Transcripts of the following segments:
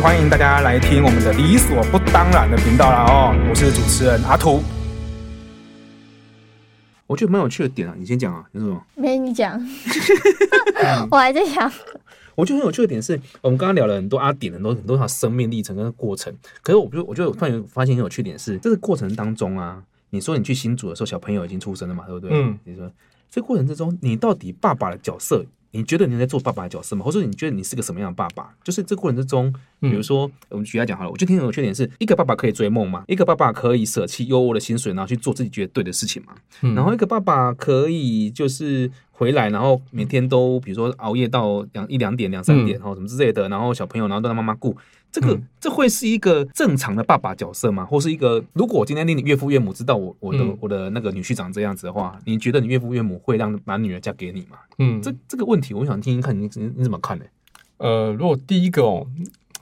欢迎大家来听我们的理所不当然的频道啦哦，我是主持人阿图。我觉得蛮有趣的点啊，你先讲啊，有什么？没你讲，我还在想。我觉得很有趣的点是我们刚刚聊了很多阿点很多很多他生命历程跟过程，可是我觉得我觉得我突然发现很有趣的点是，这个过程当中啊，你说你去新组的时候，小朋友已经出生了嘛，对不对？嗯。你说这过程之中，你到底爸爸的角色？你觉得你在做爸爸的角色吗？或者说你觉得你是个什么样的爸爸？就是这过程之中，比如说我们举例来讲好了，我就听很有缺点是一个爸爸可以追梦嘛？一个爸爸可以舍弃优渥的薪水，然后去做自己觉得对的事情嘛？然后一个爸爸可以就是回来，然后每天都比如说熬夜到两一两点、两三点，然后什么之类的，然后小朋友然后都让妈妈顾。这个这会是一个正常的爸爸角色吗？或是一个如果我今天令你岳父岳母知道我我的我的那个女婿长这样子的话，你觉得你岳父岳母会让把女儿嫁给你吗？嗯，这这个问题我想听听看你你你怎么看呢？呃，如果第一个哦。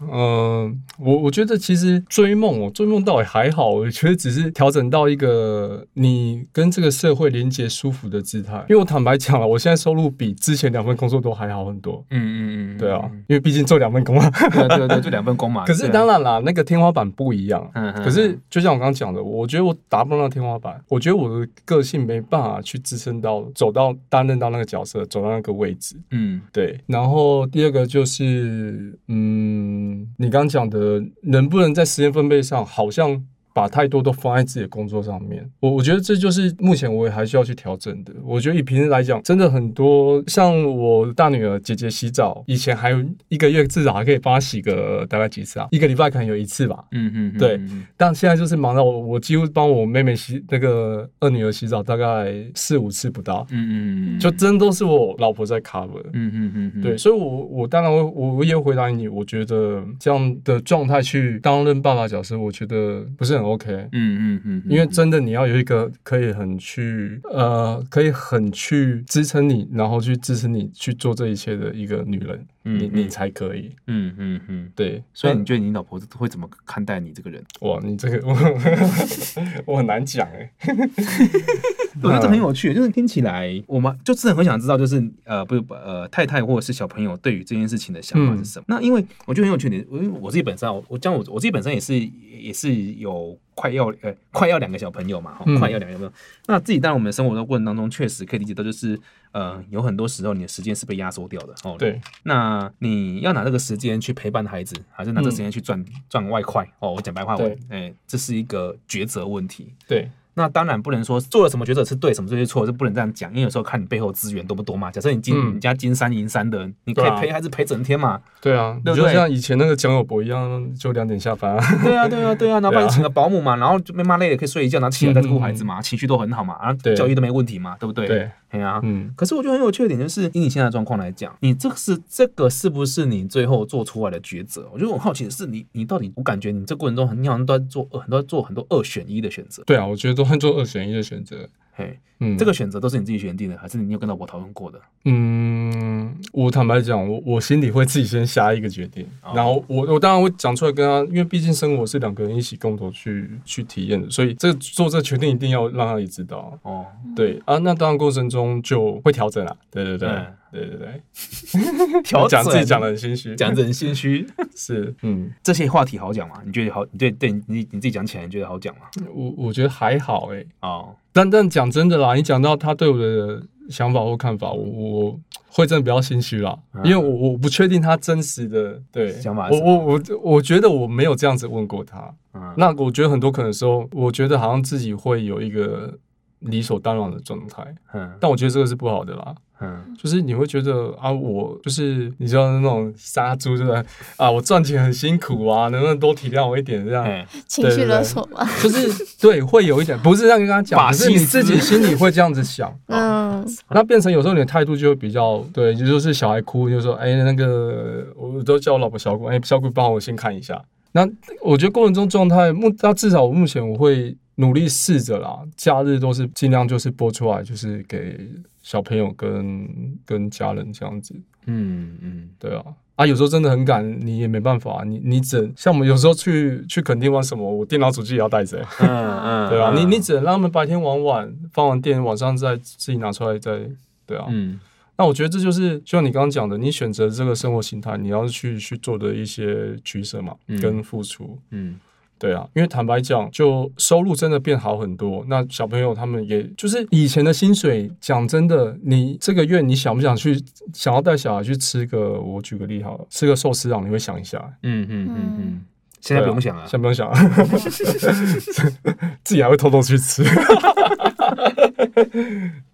嗯、呃，我我觉得其实追梦哦，追梦倒也还好，我觉得只是调整到一个你跟这个社会连接舒服的姿态。因为我坦白讲了，我现在收入比之前两份工作都还好很多。嗯嗯嗯，对啊，因为毕竟做两份工啊，对对对，就两份工嘛。可是当然啦，那个天花板不一样。嗯嗯。可是就像我刚刚讲的，我觉得我达不到天花板，我觉得我的个性没办法去支撑到走到担任到那个角色，走到那个位置。嗯，对。然后第二个就是，嗯。你刚讲的能不能在时间分配上，好像。把太多都放在自己的工作上面，我我觉得这就是目前我也还需要去调整的。我觉得以平时来讲，真的很多像我大女儿姐姐洗澡，以前还有一个月至少还可以帮她洗个大概几次啊？一个礼拜可能有一次吧。嗯嗯，对。但现在就是忙到我，我几乎帮我妹妹洗那个二女儿洗澡，大概四五次不到。嗯嗯，就真都是我老婆在 cover。嗯嗯嗯，对。所以我，我我当然我我也回答你，我觉得这样的状态去担任爸爸角色，我觉得不是很。OK，嗯嗯嗯，因为真的你要有一个可以很去呃，可以很去支撑你，然后去支持你去做这一切的一个女人，嗯、你你才可以，嗯嗯嗯，对。所以你觉得你老婆会怎么看待你这个人？哇，你这个 我，我很难讲哎。我觉得这很有趣，就是听起来我们就是很想知道，就是呃，不是呃，太太或者是小朋友对于这件事情的想法是什么？嗯、那因为我觉得很有趣的，因为我自己本身，我我讲我我自己本身也是也是有。快要呃，快要两个小朋友嘛，快要两个小朋友。嗯、那自己当然，我们的生活的过程当中，确实可以理解到，就是呃，有很多时候你的时间是被压缩掉的哦。对。那你要拿这个时间去陪伴孩子，还是拿这个时间去赚赚、嗯、外快？哦，我讲白话文，哎、欸，这是一个抉择问题。对。那当然不能说做了什么决策是对，什么是错，是不能这样讲。因为有时候看你背后资源多不多嘛。假设你金，嗯、你家金山银山的，你可以陪孩子陪整天嘛。对啊，对不对？就像以前那个蒋友柏一样，就两点下班。对啊，对啊，对啊。然后帮你请个保姆嘛，然后就没妈累了可以睡一觉，然后起来再顾孩子嘛，嗯、情绪都很好嘛，然后教育都没问题嘛，对不对？对。对啊，嗯。可是我觉得很有趣的点就是，以你现在的状况来讲，你这个是这个是不是你最后做出来的抉择？我觉得我好奇的是你，你你到底，我感觉你这过程中很，你好像都在做很多做很多二选一的选择。对啊，我觉得都在做二选一的。选择，嘿，嗯，这个选择都是你自己选定的，还是你有跟老婆讨论过的？嗯，我坦白讲，我我心里会自己先下一个决定，哦、然后我我当然会讲出来跟他，因为毕竟生活是两个人一起共同去去体验的，所以这做这决定一定要让他也知道。哦，对啊，那当然过程中就会调整啦，对对对。嗯对对对，调整。自己讲的很心虚，讲的很心虚，是。嗯，这些话题好讲吗？你觉得好？你对对你你自己讲起来，你觉得好讲吗？我我觉得还好哎、欸，哦，但但讲真的啦，你讲到他对我的想法或看法，我我会真的比较心虚啦，嗯、因为我我不确定他真实的对。想法，我我我我觉得我没有这样子问过他，嗯，那我觉得很多可能时候，我觉得好像自己会有一个理所当然的状态，嗯，但我觉得这个是不好的啦。嗯，就是你会觉得啊，我就是你知道那种杀猪，是不是啊？我赚钱很辛苦啊，能不能多体谅我一点？这样情绪勒索吗？就是对，会有一点，不是这样跟他讲，是你自己心里会这样子想。嗯，那变成有时候你的态度就会比较对，就是小孩哭，就说哎，那个我都叫我老婆小姑，哎，小姑帮我先看一下。那我觉得过程中状态目，那至少我目前我会努力试着啦，假日都是尽量就是播出来，就是给。小朋友跟跟家人这样子，嗯嗯，对啊，啊，有时候真的很赶，你也没办法，你你只像我们有时候去去垦丁玩什么，我电脑主机也要带着，嗯嗯，对啊，你你只能让他们白天玩玩，放完电，晚上再自己拿出来再，对啊，嗯，那我觉得这就是就像你刚刚讲的，你选择这个生活形态，你要去去做的一些取舍嘛，嗯、跟付出。嗯，对啊，因为坦白讲，就收入真的变好很多。那小朋友他们也就是以前的薪水，讲真的，你这个月你想不想去想要带小孩去吃个？我举个例好了，吃个寿司郎，你会想一下。嗯嗯嗯嗯，现在不用想了，现在不用想了，自己还会偷偷去吃。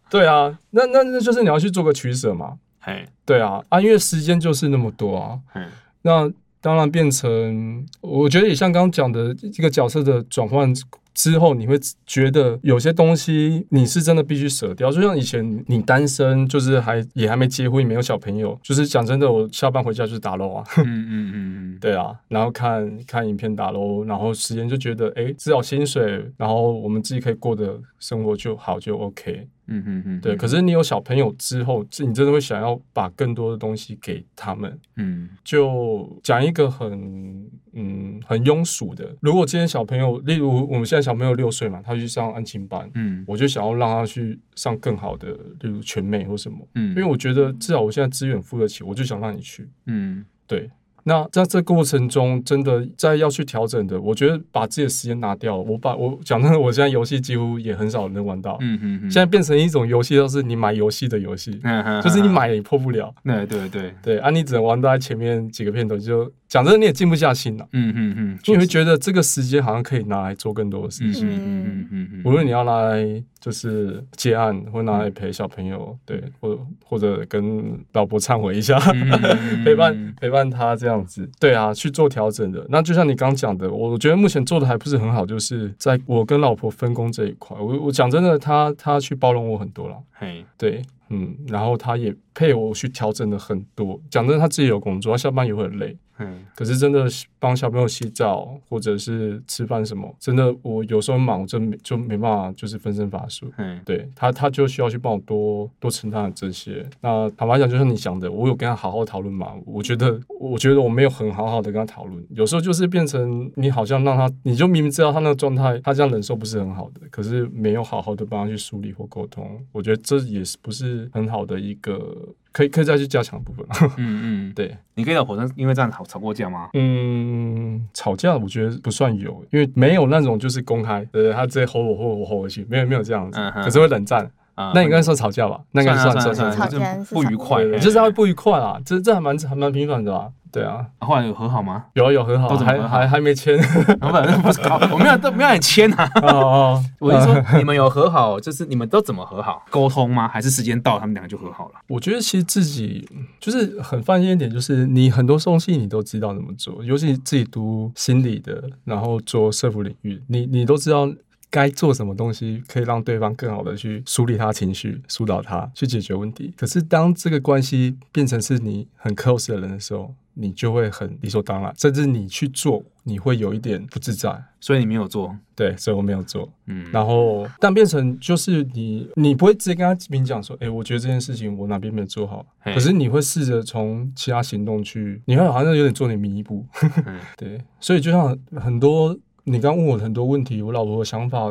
对啊，那那那就是你要去做个取舍嘛。嘿，对啊，啊，因为时间就是那么多啊。嘿，那当然变成，我觉得也像刚刚讲的这个角色的转换。之后你会觉得有些东西你是真的必须舍掉，就像以前你单身，就是还也还没结婚，也没有小朋友，就是讲真的，我下班回家就是打楼啊，嗯嗯嗯嗯，对啊，然后看看影片打楼，然后时间就觉得哎，至少薪水，然后我们自己可以过的生活就好就 OK，嗯嗯嗯，对。可是你有小朋友之后，你真的会想要把更多的东西给他们，嗯，就讲一个很。嗯，很庸俗的。如果今天小朋友，例如我们现在小朋友六岁嘛，他去上安亲班，嗯，我就想要让他去上更好的，例如全美或什么，嗯，因为我觉得至少我现在资源付得起，我就想让你去，嗯，对。那在这过程中，真的在要去调整的，我觉得把自己的时间拿掉。我把我讲真的，我现在游戏几乎也很少能玩到，嗯嗯嗯。现在变成一种游戏，都是你买游戏的游戏，就是你买破不了，对对对对，啊，你只能玩到前面几个片头就。讲真的，你也静不下心了。嗯嗯嗯，你会觉得这个时间好像可以拿来做更多的事情。嗯嗯嗯嗯，无论你要拿来就是接案，或拿来陪小朋友，对，或或者跟老婆忏悔一下，陪伴陪伴他这样子。对啊，去做调整的。那就像你刚讲的，我觉得目前做的还不是很好，就是在我跟老婆分工这一块。我我讲真的，他他去包容我很多了。嘿，对。嗯，然后他也配我去调整了很多。讲真的，他自己有工作，他下班也会很累。嗯，可是真的帮小朋友洗澡或者是吃饭什么，真的我有时候忙，真没就没办法，就是分身乏术。嗯，对他，他就需要去帮我多多承担这些。那坦白讲，就像你想的，我有跟他好好讨论嘛？我觉得，我觉得我没有很好好的跟他讨论。有时候就是变成你好像让他，你就明明知道他那个状态，他这样忍受不是很好的，可是没有好好的帮他去梳理或沟通。我觉得这也是不是。很好的一个可以可以再去加强的部分。嗯嗯，对，你跟老婆因为这样吵吵过架吗？嗯，吵架我觉得不算有，因为没有那种就是公开，对，他直接吼我吼我吼回去，没有没有这样子，可是会冷战。那应该算吵架吧？那应该算算算，算不愉快，就是他会不愉快啊，这这还蛮还蛮频繁的吧？对啊，后来有和好吗？有有和好，还还还没签，反正不是搞，我没有都没有你签啊。哦哦，我是说你们有和好，就是你们都怎么和好？沟通吗？还是时间到他们两个就和好了？我觉得其实自己就是很放心一点，就是你很多东西你都知道怎么做，尤其自己读心理的，然后做社服领域，你你都知道该做什么东西可以让对方更好的去梳理他情绪，疏导他去解决问题。可是当这个关系变成是你很 close 的人的时候，你就会很理所当然，甚至你去做，你会有一点不自在，所以你没有做。对，所以我没有做。嗯，然后但变成就是你，你不会直接跟他明讲说，哎，我觉得这件事情我哪边没有做好，可是你会试着从其他行动去，你会好像有点做点弥补。嗯、对，所以就像很多你刚问我很多问题，我老婆的想法，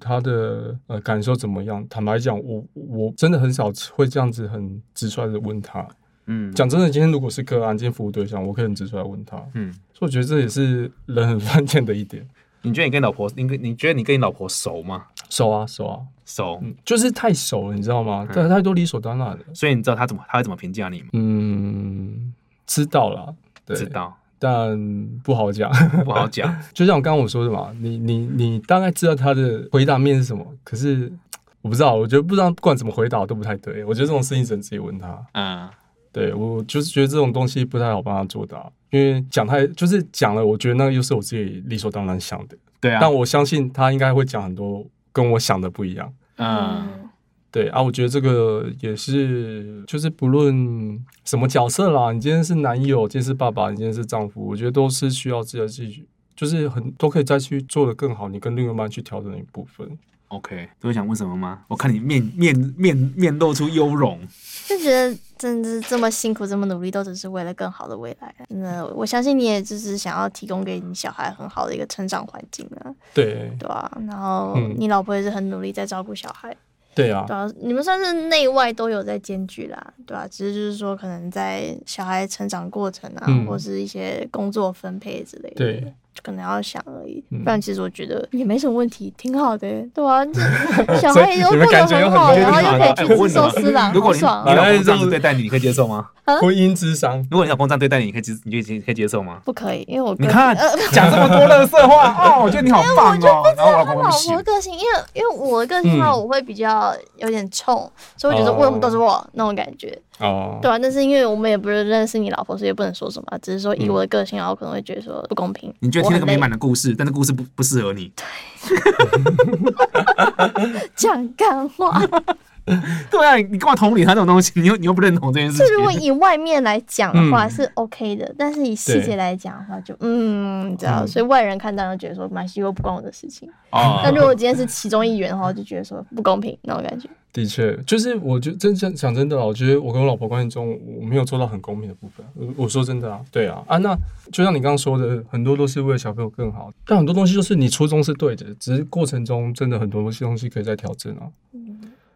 她的呃感受怎么样？坦白讲，我我真的很少会这样子很直率的问她。嗯，讲真的，今天如果是个案，今天服务对象，我可以很直出来问他。嗯，所以我觉得这也是人很犯贱的一点。你觉得你跟老婆，你跟你觉得你跟你老婆熟吗？熟啊，熟啊，熟，嗯，就是太熟了，你知道吗？但是太多理所当然的。所以你知道他怎么，他会怎么评价你吗？嗯，知道了，知道，但不好讲，不好讲。就像我刚刚我说的嘛，你你你大概知道他的回答面是什么，可是我不知道，我觉得不知道不管怎么回答都不太对。我觉得这种事情只能自己问他。嗯。对，我就是觉得这种东西不太好帮他做到，因为讲太就是讲了，我觉得那个又是我自己理所当然想的。对啊，但我相信他应该会讲很多跟我想的不一样。嗯，对啊，我觉得这个也是，就是不论什么角色啦，你今天是男友，今天是爸爸，你今天是丈夫，我觉得都是需要自己继续，就是很都可以再去做的更好，你跟另一半去调整的一部分。OK，都会想问什么吗？我看你面面面面露出忧容，就觉得真的这么辛苦，这么努力，都只是为了更好的未来。那我相信你也就是想要提供给你小孩很好的一个成长环境啊。对，对啊。然后你老婆也是很努力在照顾小孩。对啊，对啊，你们算是内外都有在兼具啦，对吧、啊？只是就是说，可能在小孩成长过程啊，嗯、或是一些工作分配之类的。对。可能要想而已，不然其实我觉得也没什么问题，挺好的，对吧？小孩又过得很好，然后又可以去吃寿司郎，如果你你老公这样子对待你，你可以接受吗？婚姻之商，如果你老公这样对待你，你可以接，你可以可以接受吗？不可以，因为我你看 讲这么多乐色话哦，我觉得你好棒哦。然后我老公不行，我个性，因为因为我的个性的话，我会比较有点冲，所以我觉得为什么都是我那种感觉。哦，对啊，但是因为我们也不是认识你老婆，所以也不能说什么，只是说以我的个性，然后可能会觉得说不公平。你觉得听那个美满的故事，但是故事不不适合你。对，讲干话。对啊，你干嘛同理他这种东西？你又你又不认同这件事情。是如果以外面来讲的话是 OK 的，但是以细节来讲的话就嗯，你知道，所以外人看到就觉得说蛮西又不关我的事情。哦。但如果今天是其中一员的话，就觉得说不公平那种感觉。的确，就是我觉真讲讲真的，我觉得我跟我老婆关系中，我没有做到很公平的部分。我说真的啊，对啊，啊，那就像你刚刚说的，很多都是为了小朋友更好，但很多东西就是你初衷是对的，只是过程中真的很多东西东西可以再调整啊。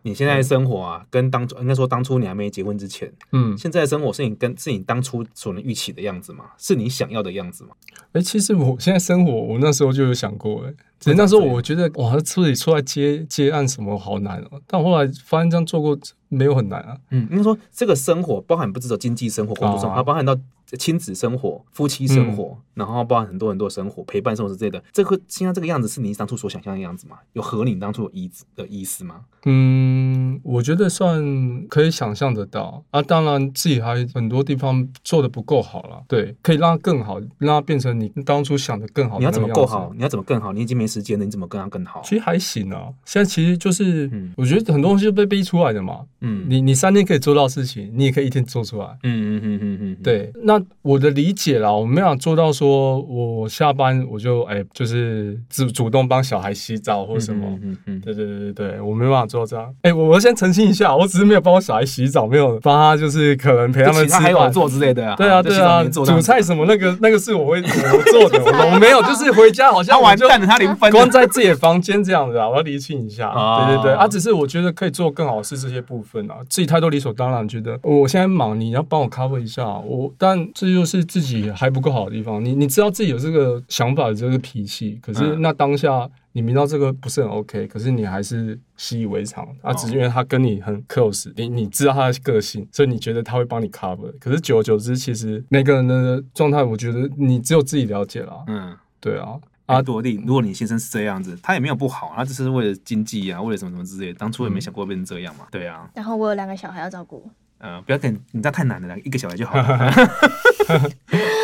你现在的生活啊，跟当初应该说当初你还没结婚之前，嗯，现在的生活是你跟是你当初所能预期的样子吗？是你想要的样子吗？哎、欸，其实我现在生活，我那时候就有想过、欸，哎。只是那时候我觉得哇，自己出来接接案什么好难哦、喔。但后来发现这样做过没有很难啊。嗯，应该说这个生活包含不只有经济生活、工作生活，它包含到亲子生活、夫妻生活，然后包含很多很多生活、陪伴生活之类的。这个现在这个样子是你当初所想象的样子吗？有合你当初的意的意思吗？嗯，我觉得算可以想象得到啊。当然自己还很多地方做的不够好了。对，可以让它更好，让它变成你当初想的更好。你要怎么够好？你要怎么更好？你已经没。时间了，你怎么跟它更好？其实还行啊。现在其实就是，我觉得很多东西就被逼出来的嘛。嗯，你你三天可以做到事情，你也可以一天做出来。嗯嗯嗯嗯嗯。对，那我的理解啦，我没有做到说我下班我就哎，就是主主动帮小孩洗澡或什么。嗯嗯。对对对对对，我没办法做到这样。哎，我我先澄清一下，我只是没有帮我小孩洗澡，没有帮他就是可能陪他们吃饭、还有做之类的啊。对啊对啊，煮菜什么那个那个是我会我做的，我没有就是回家好像我就看着他连。关在自己的房间这样子啊，我要厘清一下。对对对，啊，只是我觉得可以做更好的是这些部分啊，自己太多理所当然，觉得我现在忙，你要帮我 cover 一下我，但这就是自己还不够好的地方。你你知道自己有这个想法，有这个脾气，可是那当下你明知道这个不是很 OK，可是你还是习以为常啊，只是因为他跟你很 close，你你知道他的个性，所以你觉得他会帮你 cover。可是久而久之，其实每个人的状态，我觉得你只有自己了解了。嗯，对啊。阿多利，如果你先生是这样子，他也没有不好，他只是为了经济啊，为了什么什么之类，当初也没想过变成这样嘛，对啊。然后我有两个小孩要照顾，嗯，不要等，你知道太难了，一个小孩就好了。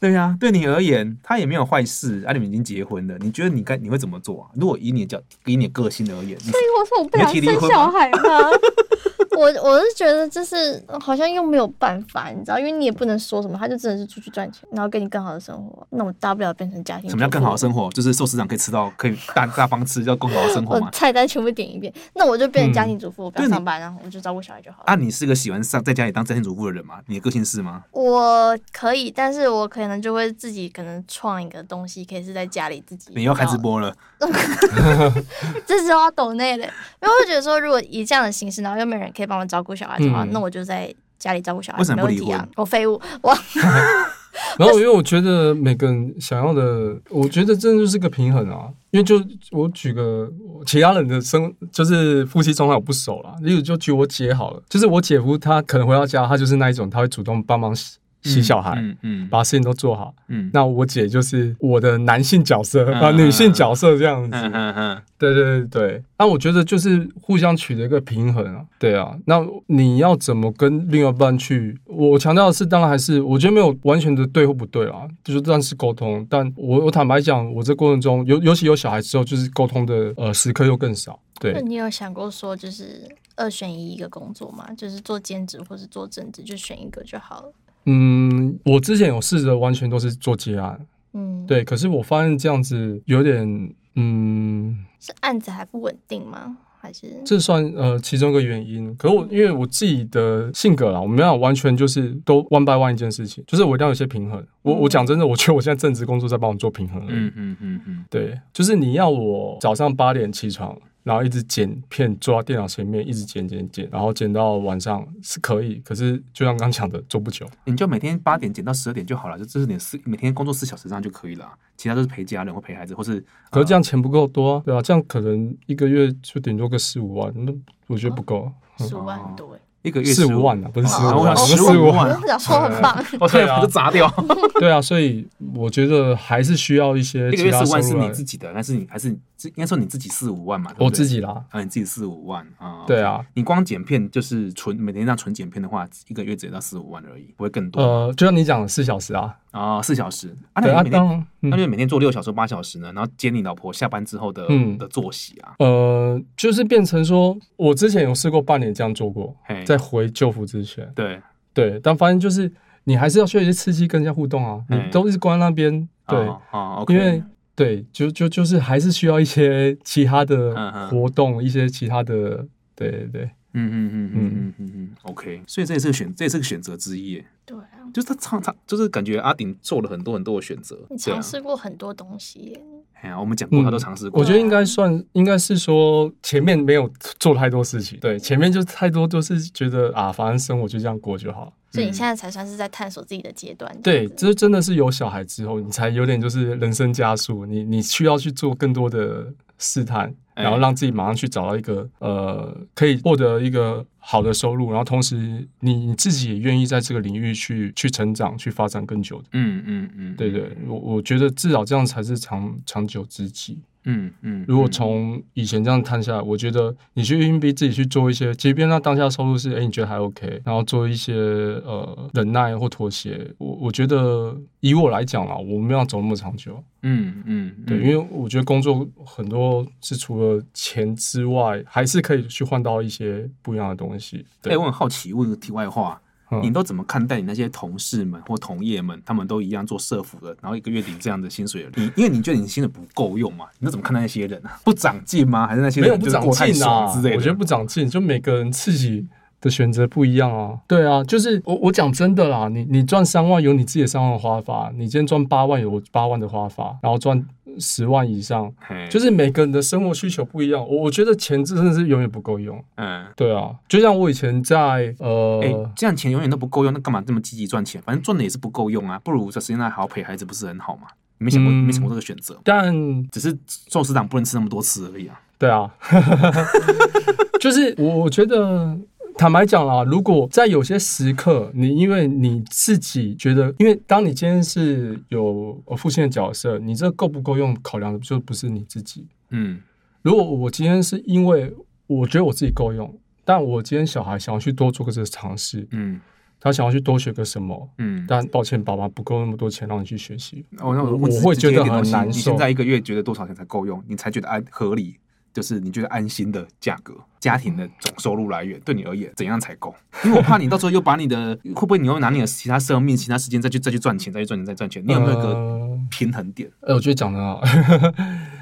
对呀，对你而言，他也没有坏事，啊，你们已经结婚了，你觉得你该你会怎么做啊？如果以你的角，以你的个性而言，所以我说我不想生小 孩吗？我我是觉得就是好像又没有办法，你知道，因为你也不能说什么，他就真的是出去赚钱，然后给你更好的生活。那我大不了变成家庭。什么叫更好的生活？就是寿司长可以吃到，可以大大方吃，叫更好的生活吗？菜单全部点一遍，那我就变成家庭主妇，我不要上班，然后我就照顾小孩就好了。啊，你是个喜欢上在家里当家庭主妇的人吗？你的个性是吗？我可以，但是我可能就会自己可能创一个东西，可以是在家里自己。你要开直播了？这是要抖内的，因为我觉得说，如果以这样的形式，然后又没人可以帮我照顾小孩。啊，那我就在家里照顾小孩，为什么不离婚？我废物，我。然后，因为我觉得每个人想要的，我觉得真的就是个平衡啊。因为就我举个其他人的生，就是夫妻状态我不熟了。例如，就举我姐好了，就是我姐夫，他可能回到家，他就是那一种，他会主动帮忙洗。小孩，嗯嗯，把事情都做好，嗯，那我姐就是我的男性角色啊，女性角色这样子，嗯嗯嗯，对对对对，那我觉得就是互相取得一个平衡啊，对啊，那你要怎么跟另外一半去？我强调的是，当然还是我觉得没有完全的对或不对啊，就是但是沟通，但我我坦白讲，我这过程中尤尤其有小孩之后，就是沟通的呃时刻又更少，对。那你有想过说，就是二选一一个工作吗？就是做兼职或是做正职，就选一个就好了。嗯，我之前有试着完全都是做接案，嗯，对，可是我发现这样子有点，嗯，是案子还不稳定吗？还是这算呃其中一个原因？可是我因为我自己的性格啦，我没有完全就是都 one by one 一件事情，就是我一定要有些平衡。我我讲真的，我觉得我现在正职工作在帮我做平衡。嗯嗯嗯嗯，对，就是你要我早上八点起床。然后一直剪片，坐在电脑前面一直剪剪剪，然后剪到晚上是可以。可是就像刚讲的，做不久。你就每天八点剪到十二点就好了，就这是你四每天工作四小时这样就可以了。其他都是陪家人或陪孩子，或是可是这样钱不够多啊，对啊，这样可能一个月就顶多个四五万，那我觉得不够。四五万很多哎。一个月四五万啊，不是十五万，十五万，我想说很棒，我差点就砸掉。对啊，所以我觉得还是需要一些。一个月四五万是你自己的，但是你还是应该说你自己四五万嘛？我自己啦，啊，你自己四五万啊？对啊，你光剪片就是纯每天这样纯剪片的话，一个月只到四五万而已，不会更多。呃，就像你讲的四小时啊，啊，四小时啊，那你每天那就每天做六小时八小时呢？然后接你老婆下班之后的的作息啊？呃，就是变成说我之前有试过半年这样做过，在回旧服之前，对对，但发现就是你还是要需要一些刺激跟人家互动啊，你都是关那边，对，因为。对，就就就是还是需要一些其他的活动，一些其他的，对对。对，嗯嗯嗯嗯嗯。嗯嗯，OK，所以这也是个选，这也是个选择之一。对啊，就是他常常就是感觉阿顶做了很多很多的选择，你尝试过很多东西。哎呀，我们讲过他都尝试过。我觉得应该算，应该是说前面没有做太多事情，对，前面就太多都是觉得啊，反正生活就这样过就好了。所以你现在才算是在探索自己的阶段。对，这真的是有小孩之后，你才有点就是人生加速，你你需要去做更多的试探，然后让自己马上去找到一个呃，可以获得一个好的收入，然后同时你你自己也愿意在这个领域去去成长、去发展更久的。嗯嗯嗯，对对，我我觉得至少这样才是长长久之计。嗯嗯，如果从以前这样看下来，我觉得你去硬逼自己去做一些，即便那当下收入是哎你觉得还 OK，然后做一些呃忍耐或妥协，我我觉得以我来讲啦，我没有要走那么长久。嗯嗯，对，因为我觉得工作很多是除了钱之外，还是可以去换到一些不一样的东西。哎，我很好奇，问个题外话。你都怎么看待你那些同事们或同业们？他们都一样做社服的，然后一个月领这样的薪水。你因为你觉得你薪水不够用嘛？你都怎么看待那些人啊？不长进吗？还是那些人没有不长进啊之类的？我觉得不长进，就每个人自己的选择不一样啊。对啊，就是我我讲真的啦，你你赚三万有你自己的三万的花法，你今天赚八万有八万的花法，然后赚。十万以上，就是每个人的生活需求不一样。我我觉得钱真的是永远不够用。嗯，对啊，就像我以前在呃，欸，这样钱永远都不够用，那干嘛这么积极赚钱？反正赚的也是不够用啊，不如这时间来好好陪孩子，不是很好吗？没想过，没想过这个选择。但只是寿司长不能吃那么多次而已啊。对啊，就是我觉得。坦白讲啦，如果在有些时刻，你因为你自己觉得，因为当你今天是有父亲的角色，你这够不够用考量的就不是你自己。嗯，如果我今天是因为我觉得我自己够用，但我今天小孩想要去多做个这个尝试，嗯，他想要去多学个什么，嗯，但抱歉，爸爸不够那么多钱让你去学习。哦，那我我会觉得很难受。你现在一个月觉得多少钱才够用？你才觉得安合理？就是你觉得安心的价格，家庭的总收入来源对你而言怎样才够？因为我怕你到时候又把你的会不会你又拿你的其他生命、其他时间再去再去赚钱、再去赚钱、再赚钱？你有没有个平衡点？呃，我觉得讲的好。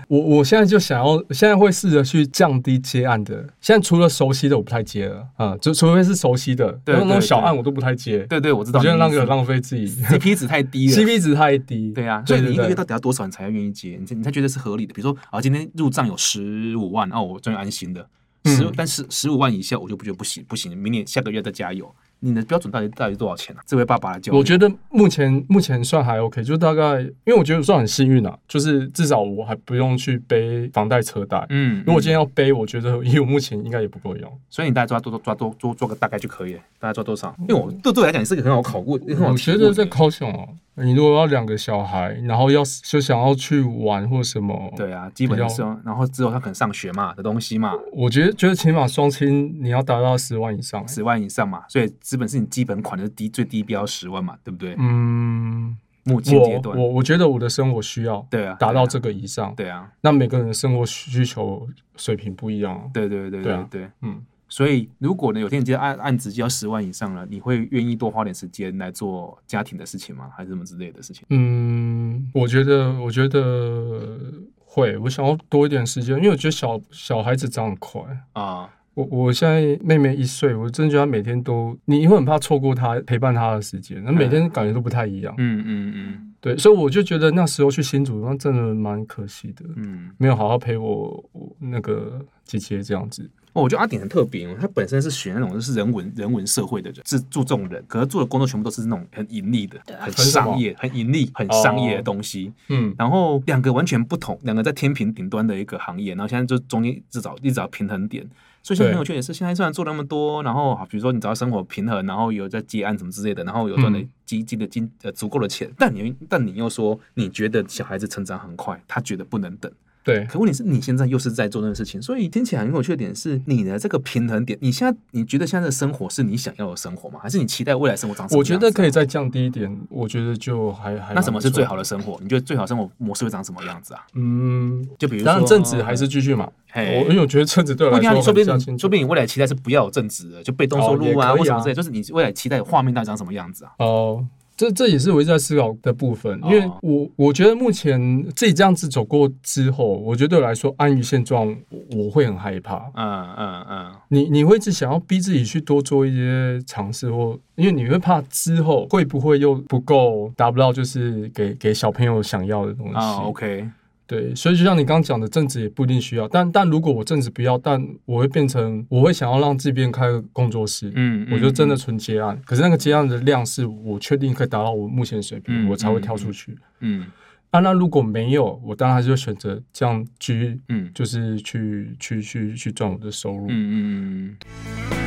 我我现在就想要，现在会试着去降低接案的。现在除了熟悉的，我不太接了啊，就除非是熟悉的，那种小案我都不太接。对对，我知道。我觉得那个浪费自己，CP 值太低了，CP 值太低。对啊，所以你一个月到底要多少你才愿意接？你才你才觉得是合理的？比如说啊，今天入账有十五万，哦，我终于安心的。十，但是十五万以下我就不觉得不行，不行，明年下个月再加油。你的标准到底到底多少钱呢、啊？这位爸爸来教我觉得目前目前算还 OK，就大概，因为我觉得算很幸运啊，就是至少我还不用去背房贷车贷。嗯，如果今天要背，我觉得以我目前应该也不够用，所以你大概抓多多抓多做做个大概就可以了，大概抓多少？因为我对对我来讲，你是个很好考过，很好我觉得在高雄哦。你如果要两个小孩，然后要就想要去玩或什么，对啊，基本上，然后之后他可能上学嘛的东西嘛，我觉得觉得起码双亲你要达到十万以上，十万以上嘛，所以资本是你基本款的低最低标十万嘛，对不对？嗯，目前阶段，我我觉得我的生活需要对啊达到这个以上，对啊，那每个人的生活需求水平不一样，对对对对对，嗯。所以，如果呢，有天你接案案子就要十万以上了，你会愿意多花点时间来做家庭的事情吗？还是什么之类的事情？嗯，我觉得，我觉得会。我想要多一点时间，因为我觉得小小孩子长很快啊。我我现在妹妹一岁，我真的觉得她每天都，你会很怕错过她陪伴她的时间，那每天感觉都不太一样。嗯嗯嗯，对，所以我就觉得那时候去新竹，那真的蛮可惜的。嗯，没有好好陪我，我那个姐姐这样子。哦，我觉得阿鼎很特别哦，他本身是选那种就是人文人文社会的人，是注重人，可是做的工作全部都是那种很盈利的、很商业、很盈利、很商业的东西。嗯，然后两个完全不同，两个在天平顶端的一个行业，然后现在就中间一直找一直找平衡点。所以现在很有趣也是，现在虽然做那么多，然后比如说你只要生活平衡，然后有在接案什么之类的，然后有赚的积积的金呃足够的钱，但你但你又说你觉得小孩子成长很快，他觉得不能等。对，可问题是你现在又是在做那个事情，所以听起来很有趣的点是你的这个平衡点。你现在你觉得现在的生活是你想要的生活吗？还是你期待未来生活长什么样？我觉得可以再降低一点，我觉得就还还。那什么是最好的生活？你觉得最好生活模式会长什么样子啊？嗯，就比如说，当然正职还是继续嘛。嘿，我因为我觉得正职对我来说，说不定说不定你未来期待是不要有正职的，就被动收入啊，或什么之类，就是你未来期待画面大概长什么样子啊？哦。这这也是我一直在思考的部分，因为我我觉得目前自己这样子走过之后，我觉得对我来说安于现状，我会很害怕。嗯嗯嗯，你你会一直想要逼自己去多做一些尝试，或因为你会怕之后会不会又不够达不到，就是给给小朋友想要的东西。啊，OK。对，所以就像你刚刚讲的，正职也不一定需要，但但如果我正职不要，但我会变成，我会想要让自己变开个工作室，嗯，我就真的纯接案，嗯、可是那个接案的量是我确定可以达到我目前的水平，嗯、我才会跳出去，嗯，嗯啊，那如果没有，我当然还是会选择这样去，嗯，就是去去去去赚我的收入，嗯嗯嗯。